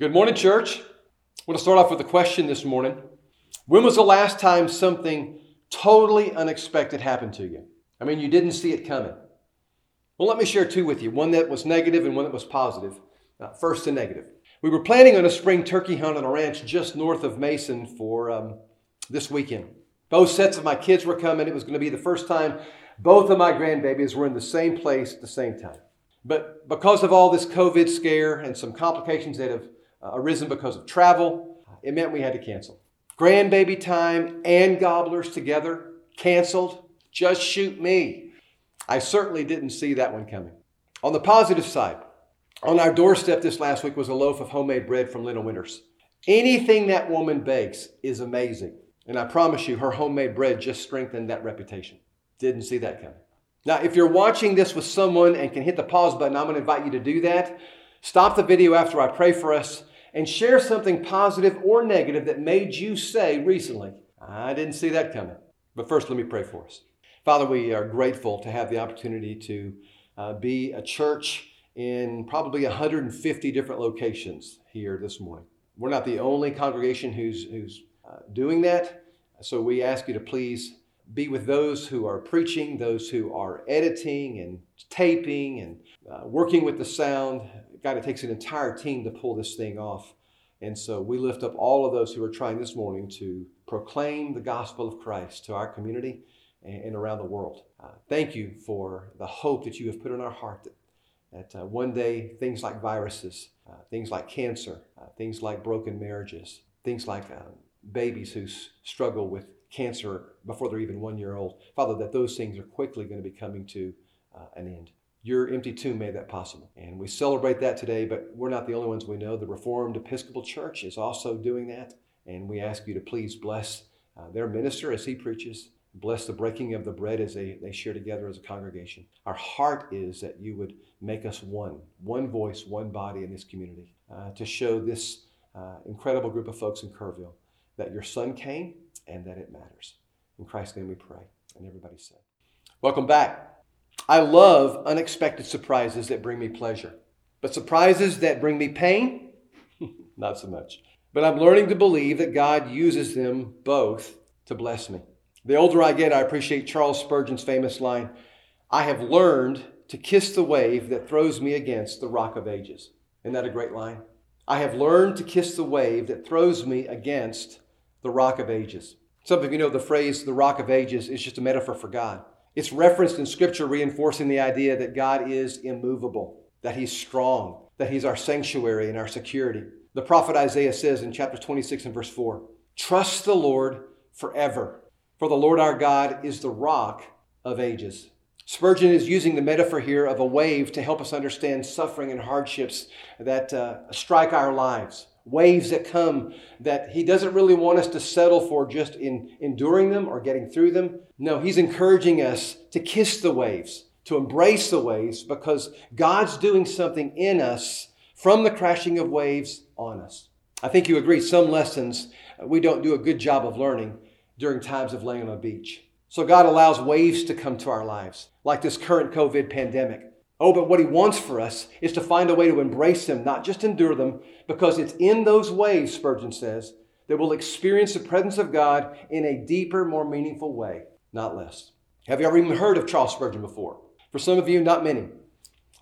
Good morning, church. I want to start off with a question this morning. When was the last time something totally unexpected happened to you? I mean, you didn't see it coming. Well, let me share two with you one that was negative and one that was positive. Uh, first, the negative. We were planning on a spring turkey hunt on a ranch just north of Mason for um, this weekend. Both sets of my kids were coming. It was going to be the first time both of my grandbabies were in the same place at the same time. But because of all this COVID scare and some complications that have uh, arisen because of travel, it meant we had to cancel. Grandbaby time and gobblers together, canceled. Just shoot me. I certainly didn't see that one coming. On the positive side, on our doorstep this last week was a loaf of homemade bread from Lena Winters. Anything that woman bakes is amazing. And I promise you, her homemade bread just strengthened that reputation. Didn't see that coming. Now, if you're watching this with someone and can hit the pause button, I'm going to invite you to do that. Stop the video after I pray for us and share something positive or negative that made you say recently, I didn't see that coming. But first, let me pray for us. Father, we are grateful to have the opportunity to uh, be a church in probably 150 different locations here this morning. We're not the only congregation who's, who's uh, doing that. So we ask you to please be with those who are preaching, those who are editing and taping and uh, working with the sound. God, it takes an entire team to pull this thing off. And so we lift up all of those who are trying this morning to proclaim the gospel of Christ to our community and, around the world. Uh, thank you for the hope that you have put in our heart that, that uh, one day things like viruses, uh, things like cancer, uh, things like broken marriages, things like uh, babies who s- struggle with cancer before they're even one year old, Father, that those things are quickly going to be coming to uh, an end. Your empty tomb made that possible. And we celebrate that today, but we're not the only ones we know. The Reformed Episcopal Church is also doing that. And we ask you to please bless uh, their minister as he preaches, bless the breaking of the bread as they, they share together as a congregation. Our heart is that you would make us one, one voice, one body in this community uh, to show this uh, incredible group of folks in Kerrville that your son came and that it matters. In Christ's name we pray. And everybody said, Welcome back. I love unexpected surprises that bring me pleasure. But surprises that bring me pain, not so much. But I'm learning to believe that God uses them both to bless me. The older I get, I appreciate Charles Spurgeon's famous line I have learned to kiss the wave that throws me against the rock of ages. Isn't that a great line? I have learned to kiss the wave that throws me against the rock of ages. Some of you know the phrase the rock of ages is just a metaphor for God. It's referenced in Scripture reinforcing the idea that God is immovable, that He's strong, that He's our sanctuary and our security. The prophet Isaiah says in chapter 26 and verse 4 Trust the Lord forever, for the Lord our God is the rock of ages. Spurgeon is using the metaphor here of a wave to help us understand suffering and hardships that uh, strike our lives waves that come that he doesn't really want us to settle for just in enduring them or getting through them. No, he's encouraging us to kiss the waves, to embrace the waves because God's doing something in us from the crashing of waves on us. I think you agree some lessons we don't do a good job of learning during times of laying on a beach. So God allows waves to come to our lives, like this current COVID pandemic. Oh, but what he wants for us is to find a way to embrace them, not just endure them, because it's in those ways, Spurgeon says, that we'll experience the presence of God in a deeper, more meaningful way, not less. Have you ever even heard of Charles Spurgeon before? For some of you, not many.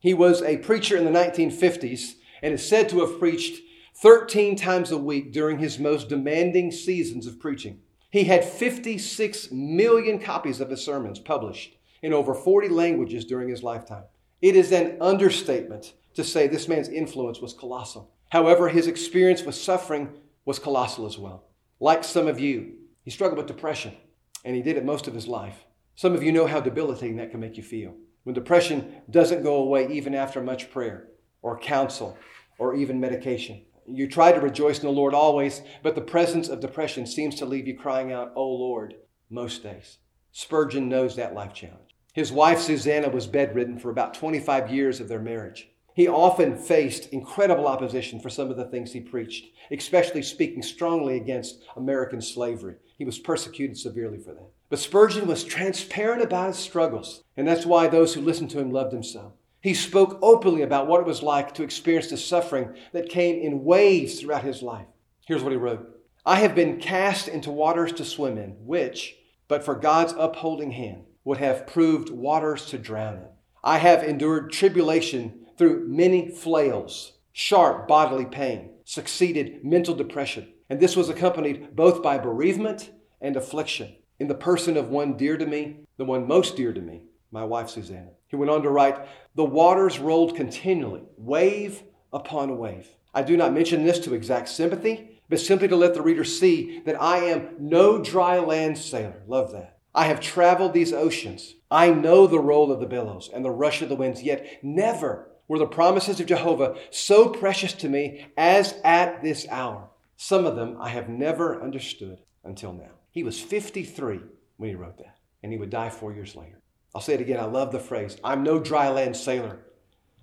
He was a preacher in the 1950s and is said to have preached 13 times a week during his most demanding seasons of preaching. He had 56 million copies of his sermons published in over 40 languages during his lifetime. It is an understatement to say this man's influence was colossal. However, his experience with suffering was colossal as well. Like some of you, he struggled with depression, and he did it most of his life. Some of you know how debilitating that can make you feel. When depression doesn't go away even after much prayer or counsel or even medication. You try to rejoice in the Lord always, but the presence of depression seems to leave you crying out, Oh Lord, most days. Spurgeon knows that life challenge. His wife, Susanna, was bedridden for about 25 years of their marriage. He often faced incredible opposition for some of the things he preached, especially speaking strongly against American slavery. He was persecuted severely for that. But Spurgeon was transparent about his struggles, and that's why those who listened to him loved him so. He spoke openly about what it was like to experience the suffering that came in waves throughout his life. Here's what he wrote I have been cast into waters to swim in, which, but for God's upholding hand, would have proved waters to drown in. I have endured tribulation through many flails, sharp bodily pain, succeeded mental depression, and this was accompanied both by bereavement and affliction in the person of one dear to me, the one most dear to me, my wife Susanna. He went on to write, The waters rolled continually, wave upon wave. I do not mention this to exact sympathy, but simply to let the reader see that I am no dry land sailor. Love that. I have traveled these oceans. I know the roll of the billows and the rush of the winds, yet never were the promises of Jehovah so precious to me as at this hour. Some of them I have never understood until now. He was 53 when he wrote that, and he would die four years later. I'll say it again. I love the phrase I'm no dry land sailor.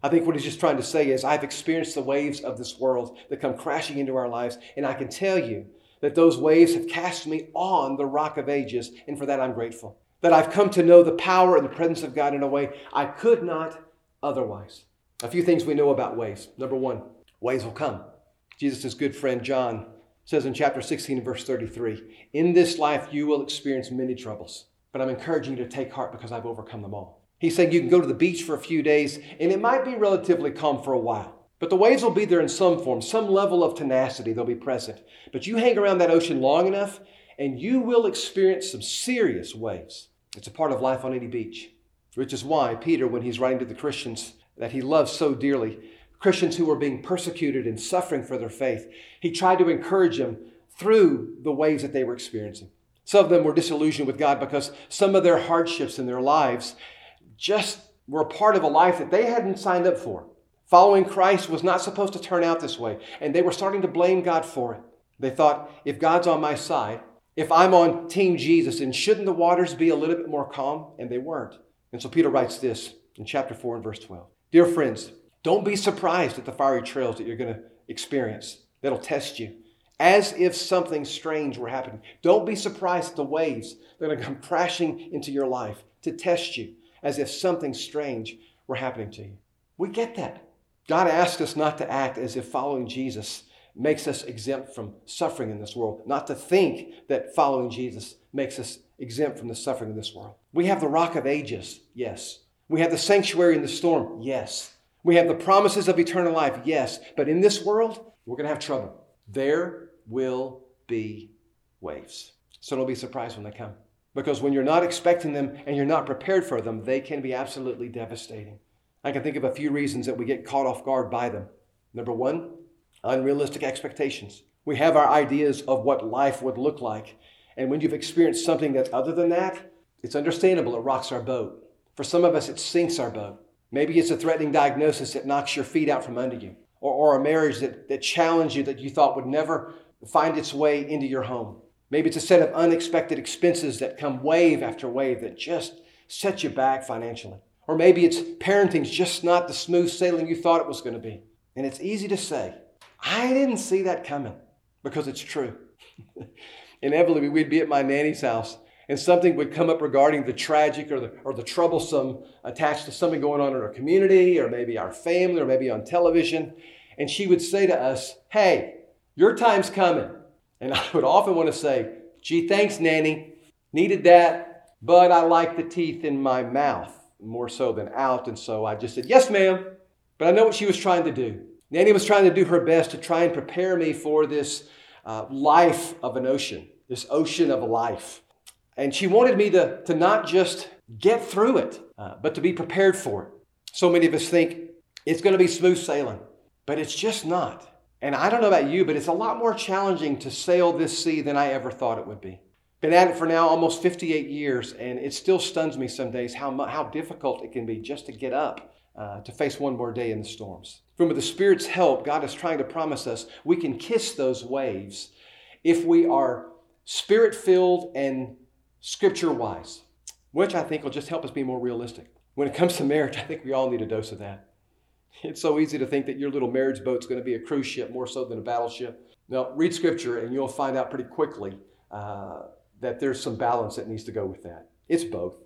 I think what he's just trying to say is I've experienced the waves of this world that come crashing into our lives, and I can tell you that those waves have cast me on the rock of ages, and for that I'm grateful. That I've come to know the power and the presence of God in a way I could not otherwise. A few things we know about waves. Number one, waves will come. Jesus' good friend John says in chapter 16, verse 33, In this life you will experience many troubles, but I'm encouraging you to take heart because I've overcome them all. He's saying you can go to the beach for a few days and it might be relatively calm for a while. But the waves will be there in some form, some level of tenacity, they'll be present. But you hang around that ocean long enough and you will experience some serious waves. It's a part of life on any beach, which is why Peter, when he's writing to the Christians that he loves so dearly, Christians who were being persecuted and suffering for their faith, he tried to encourage them through the waves that they were experiencing. Some of them were disillusioned with God because some of their hardships in their lives just were part of a life that they hadn't signed up for. Following Christ was not supposed to turn out this way, and they were starting to blame God for it. They thought, if God's on my side, if I'm on Team Jesus, then shouldn't the waters be a little bit more calm? And they weren't. And so Peter writes this in chapter 4 and verse 12 Dear friends, don't be surprised at the fiery trails that you're going to experience that'll test you, as if something strange were happening. Don't be surprised at the waves that are going to come crashing into your life to test you, as if something strange were happening to you. We get that. God asks us not to act as if following Jesus makes us exempt from suffering in this world, not to think that following Jesus makes us exempt from the suffering of this world. We have the rock of ages, yes. We have the sanctuary in the storm, yes. We have the promises of eternal life, yes, but in this world, we're going to have trouble. There will be waves. So don't be surprised when they come. Because when you're not expecting them and you're not prepared for them, they can be absolutely devastating. I can think of a few reasons that we get caught off guard by them. Number one, unrealistic expectations. We have our ideas of what life would look like. And when you've experienced something that's other than that, it's understandable it rocks our boat. For some of us, it sinks our boat. Maybe it's a threatening diagnosis that knocks your feet out from under you, or, or a marriage that, that challenged you that you thought would never find its way into your home. Maybe it's a set of unexpected expenses that come wave after wave that just set you back financially. Or maybe it's parenting's just not the smooth sailing you thought it was going to be. And it's easy to say, I didn't see that coming because it's true. Inevitably, we'd be at my nanny's house and something would come up regarding the tragic or the, or the troublesome attached to something going on in our community or maybe our family or maybe on television. And she would say to us, Hey, your time's coming. And I would often want to say, Gee, thanks, Nanny. Needed that, but I like the teeth in my mouth more so than out. And so I just said, Yes, ma'am. But I know what she was trying to do. Nanny was trying to do her best to try and prepare me for this uh, life of an ocean, this ocean of life. And she wanted me to, to not just get through it, uh, but to be prepared for it. So many of us think it's going to be smooth sailing, but it's just not. And I don't know about you, but it's a lot more challenging to sail this sea than I ever thought it would be. Been at it for now almost 58 years, and it still stuns me some days how, how difficult it can be just to get up uh, to face one more day in the storms. From the Spirit's help, God is trying to promise us we can kiss those waves if we are spirit filled and scripture wise, which I think will just help us be more realistic. When it comes to marriage, I think we all need a dose of that. It's so easy to think that your little marriage boat's going to be a cruise ship more so than a battleship. Now, read scripture and you'll find out pretty quickly uh, that there's some balance that needs to go with that. It's both.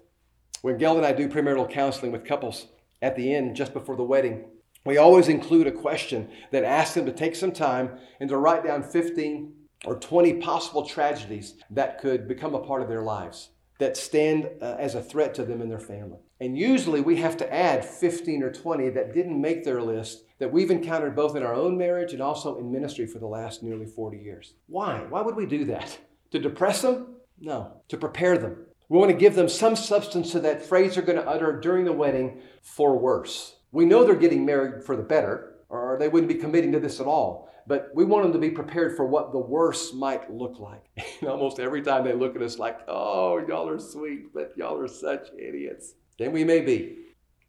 When Gail and I do premarital counseling with couples, at the end, just before the wedding, we always include a question that asks them to take some time and to write down 15 or 20 possible tragedies that could become a part of their lives that stand uh, as a threat to them and their family. And usually we have to add 15 or 20 that didn't make their list that we've encountered both in our own marriage and also in ministry for the last nearly 40 years. Why? Why would we do that? To depress them? No, to prepare them. We want to give them some substance to that phrase they're going to utter during the wedding for worse. We know they're getting married for the better, or they wouldn't be committing to this at all. But we want them to be prepared for what the worst might look like. And almost every time they look at us like, oh, y'all are sweet, but y'all are such idiots. And we may be.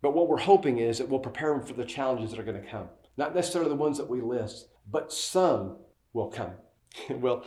But what we're hoping is that we'll prepare them for the challenges that are going to come. Not necessarily the ones that we list, but some will come. well,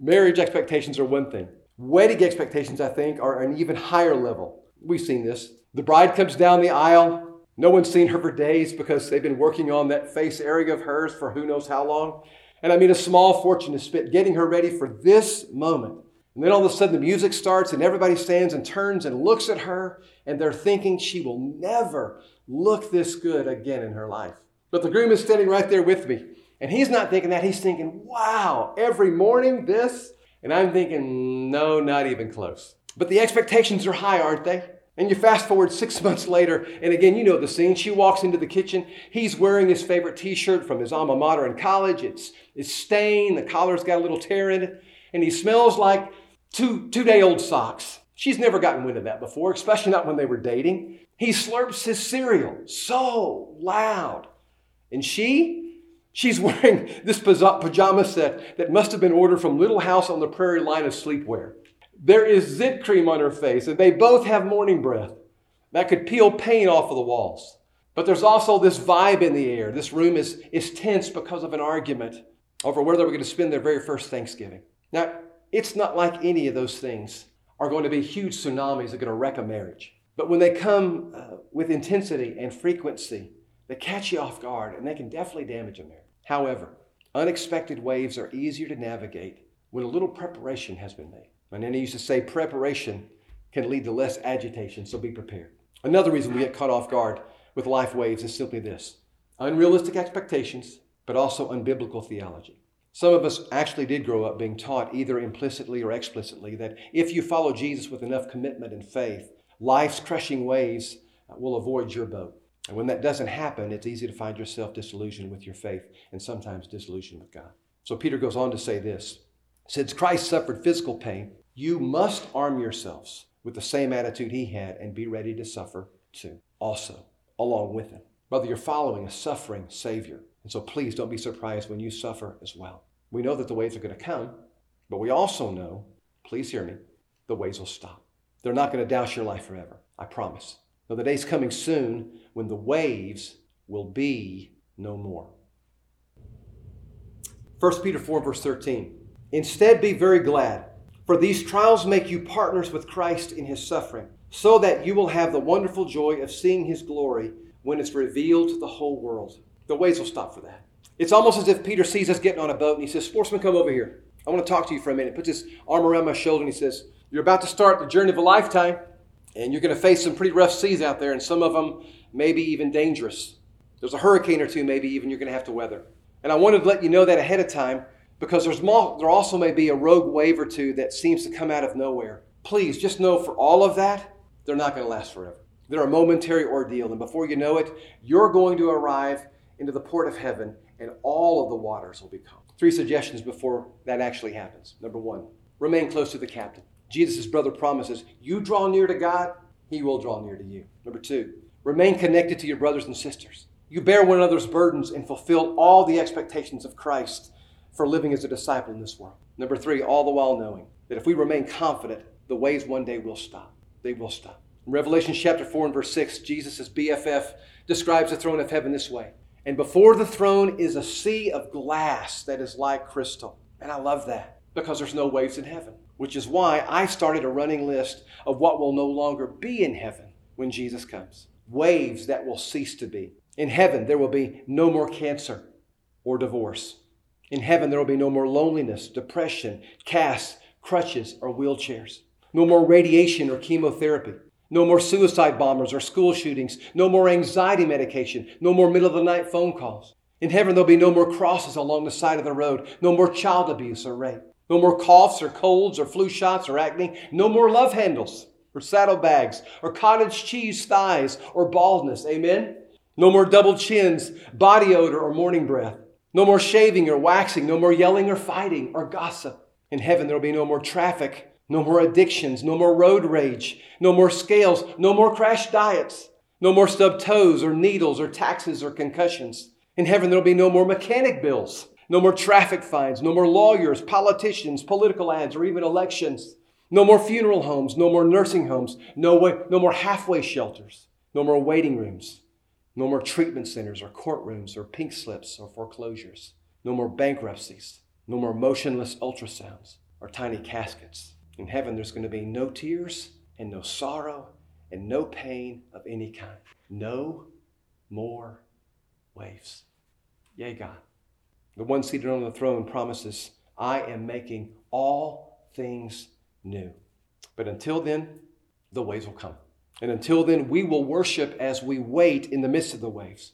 marriage expectations are one thing. Wedding expectations, I think, are an even higher level. We've seen this. The bride comes down the aisle. No one's seen her for days because they've been working on that face area of hers for who knows how long. And I mean, a small fortune is spent getting her ready for this moment. And then all of a sudden the music starts and everybody stands and turns and looks at her and they're thinking she will never look this good again in her life. But the groom is standing right there with me. And he's not thinking that. He's thinking, wow, every morning this. And I'm thinking, no, not even close. But the expectations are high, aren't they? And you fast forward six months later, and again, you know the scene. She walks into the kitchen. He's wearing his favorite t shirt from his alma mater in college. It's, it's stained, the collar's got a little tear in it, and he smells like two, two day old socks. She's never gotten wind of that before, especially not when they were dating. He slurps his cereal so loud. And she, she's wearing this pajama set that must have been ordered from Little House on the Prairie line of sleepwear. There is zit cream on her face, and they both have morning breath that could peel paint off of the walls. But there's also this vibe in the air. This room is, is tense because of an argument over where they were going to spend their very first Thanksgiving. Now, it's not like any of those things are going to be huge tsunamis that are going to wreck a marriage. But when they come uh, with intensity and frequency, they catch you off guard and they can definitely damage a marriage. However, unexpected waves are easier to navigate when a little preparation has been made. And then he used to say preparation can lead to less agitation, so be prepared. Another reason we get caught off guard with life waves is simply this unrealistic expectations, but also unbiblical theology. Some of us actually did grow up being taught, either implicitly or explicitly, that if you follow Jesus with enough commitment and faith, life's crushing waves will avoid your boat. And when that doesn't happen, it's easy to find yourself disillusioned with your faith and sometimes disillusioned with God. So Peter goes on to say this Since Christ suffered physical pain, you must arm yourselves with the same attitude he had and be ready to suffer too, also, along with him. Brother, you're following a suffering Savior. And so please don't be surprised when you suffer as well. We know that the waves are going to come, but we also know, please hear me, the waves will stop. They're not going to douse your life forever. I promise. Now, the day's coming soon when the waves will be no more. 1 Peter 4, verse 13. Instead, be very glad for these trials make you partners with Christ in his suffering, so that you will have the wonderful joy of seeing his glory when it's revealed to the whole world. The waves will stop for that. It's almost as if Peter sees us getting on a boat and he says, Sportsman, come over here. I want to talk to you for a minute. Puts his arm around my shoulder and he says, You're about to start the journey of a lifetime, and you're going to face some pretty rough seas out there, and some of them maybe even dangerous. There's a hurricane or two, maybe even you're going to have to weather. And I wanted to let you know that ahead of time because there's more, there also may be a rogue wave or two that seems to come out of nowhere. Please just know for all of that, they're not going to last forever. They're a momentary ordeal, and before you know it, you're going to arrive into the port of heaven, and all of the waters will be calm. Three suggestions before that actually happens. Number one, remain close to the captain. Jesus' brother promises, you draw near to God, he will draw near to you. Number two, remain connected to your brothers and sisters. You bear one another's burdens and fulfill all the expectations of Christ for living as a disciple in this world. Number three, all the while knowing that if we remain confident, the waves one day will stop. They will stop. In Revelation chapter 4 and verse 6, Jesus' BFF describes the throne of heaven this way. And before the throne is a sea of glass that is like crystal. And I love that because there's no waves in heaven, which is why I started a running list of what will no longer be in heaven when Jesus comes. Waves that will cease to be. In heaven, there will be no more cancer or divorce. In heaven, there will be no more loneliness, depression, casts, crutches, or wheelchairs. No more radiation or chemotherapy. No more suicide bombers or school shootings. No more anxiety medication. No more middle of the night phone calls. In heaven, there'll be no more crosses along the side of the road. No more child abuse or rape. No more coughs or colds or flu shots or acne. No more love handles or saddlebags or cottage cheese thighs or baldness. Amen? No more double chins, body odor, or morning breath. No more shaving or waxing. No more yelling or fighting or gossip. In heaven, there will be no more traffic no more addictions, no more road rage, no more scales, no more crash diets, no more stubbed toes or needles or taxes or concussions. In heaven, there'll be no more mechanic bills, no more traffic fines, no more lawyers, politicians, political ads, or even elections. No more funeral homes, no more nursing homes, no, way, no more halfway shelters, no more waiting rooms, no more treatment centers or courtrooms or pink slips or foreclosures, no more bankruptcies, no more motionless ultrasounds or tiny caskets. In heaven, there's going to be no tears and no sorrow and no pain of any kind. No more waves. Yea, God. The one seated on the throne promises, I am making all things new. But until then, the waves will come. And until then, we will worship as we wait in the midst of the waves.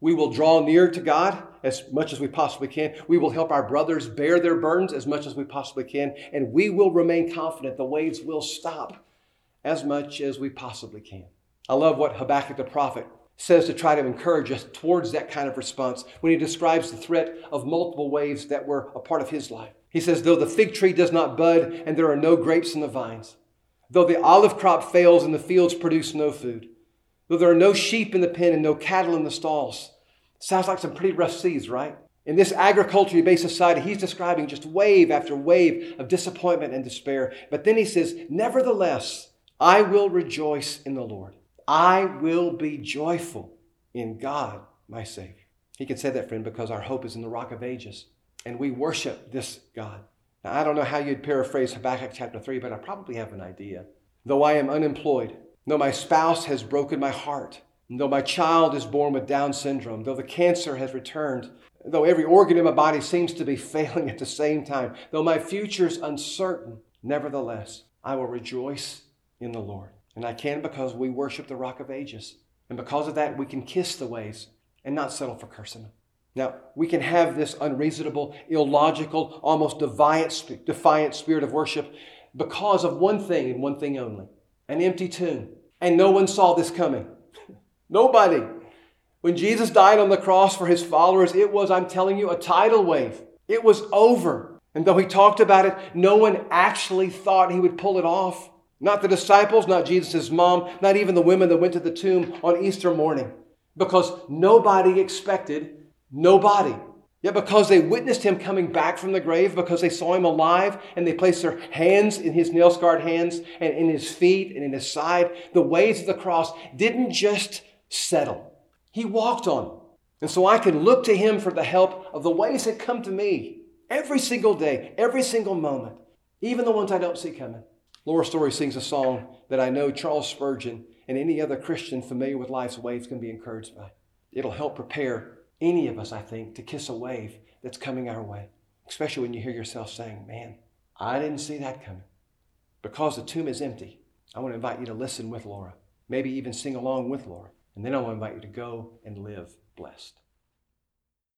We will draw near to God as much as we possibly can. We will help our brothers bear their burdens as much as we possibly can. And we will remain confident the waves will stop as much as we possibly can. I love what Habakkuk the prophet says to try to encourage us towards that kind of response when he describes the threat of multiple waves that were a part of his life. He says, Though the fig tree does not bud and there are no grapes in the vines, though the olive crop fails and the fields produce no food, Though there are no sheep in the pen and no cattle in the stalls. Sounds like some pretty rough seas, right? In this agriculturally based society, he's describing just wave after wave of disappointment and despair. But then he says, Nevertheless, I will rejoice in the Lord. I will be joyful in God, my Savior. He can say that, friend, because our hope is in the rock of ages. And we worship this God. Now, I don't know how you'd paraphrase Habakkuk chapter 3, but I probably have an idea. Though I am unemployed, Though my spouse has broken my heart, though my child is born with Down syndrome, though the cancer has returned, though every organ in my body seems to be failing at the same time, though my future is uncertain, nevertheless, I will rejoice in the Lord. And I can because we worship the rock of ages. And because of that, we can kiss the waves and not settle for cursing. Now, we can have this unreasonable, illogical, almost defiant, defiant spirit of worship because of one thing and one thing only an empty tomb. And no one saw this coming. Nobody. When Jesus died on the cross for his followers, it was, I'm telling you, a tidal wave. It was over. And though he talked about it, no one actually thought he would pull it off. Not the disciples, not Jesus' mom, not even the women that went to the tomb on Easter morning. Because nobody expected nobody Yet because they witnessed him coming back from the grave, because they saw him alive, and they placed their hands in his nail scarred hands and in his feet and in his side, the waves of the cross didn't just settle. He walked on. And so I can look to him for the help of the ways that come to me every single day, every single moment, even the ones I don't see coming. Laura Story sings a song that I know Charles Spurgeon and any other Christian familiar with life's waves can be encouraged by. It'll help prepare any of us, I think, to kiss a wave that's coming our way, especially when you hear yourself saying, Man, I didn't see that coming. Because the tomb is empty, I want to invite you to listen with Laura, maybe even sing along with Laura. And then I want to invite you to go and live blessed.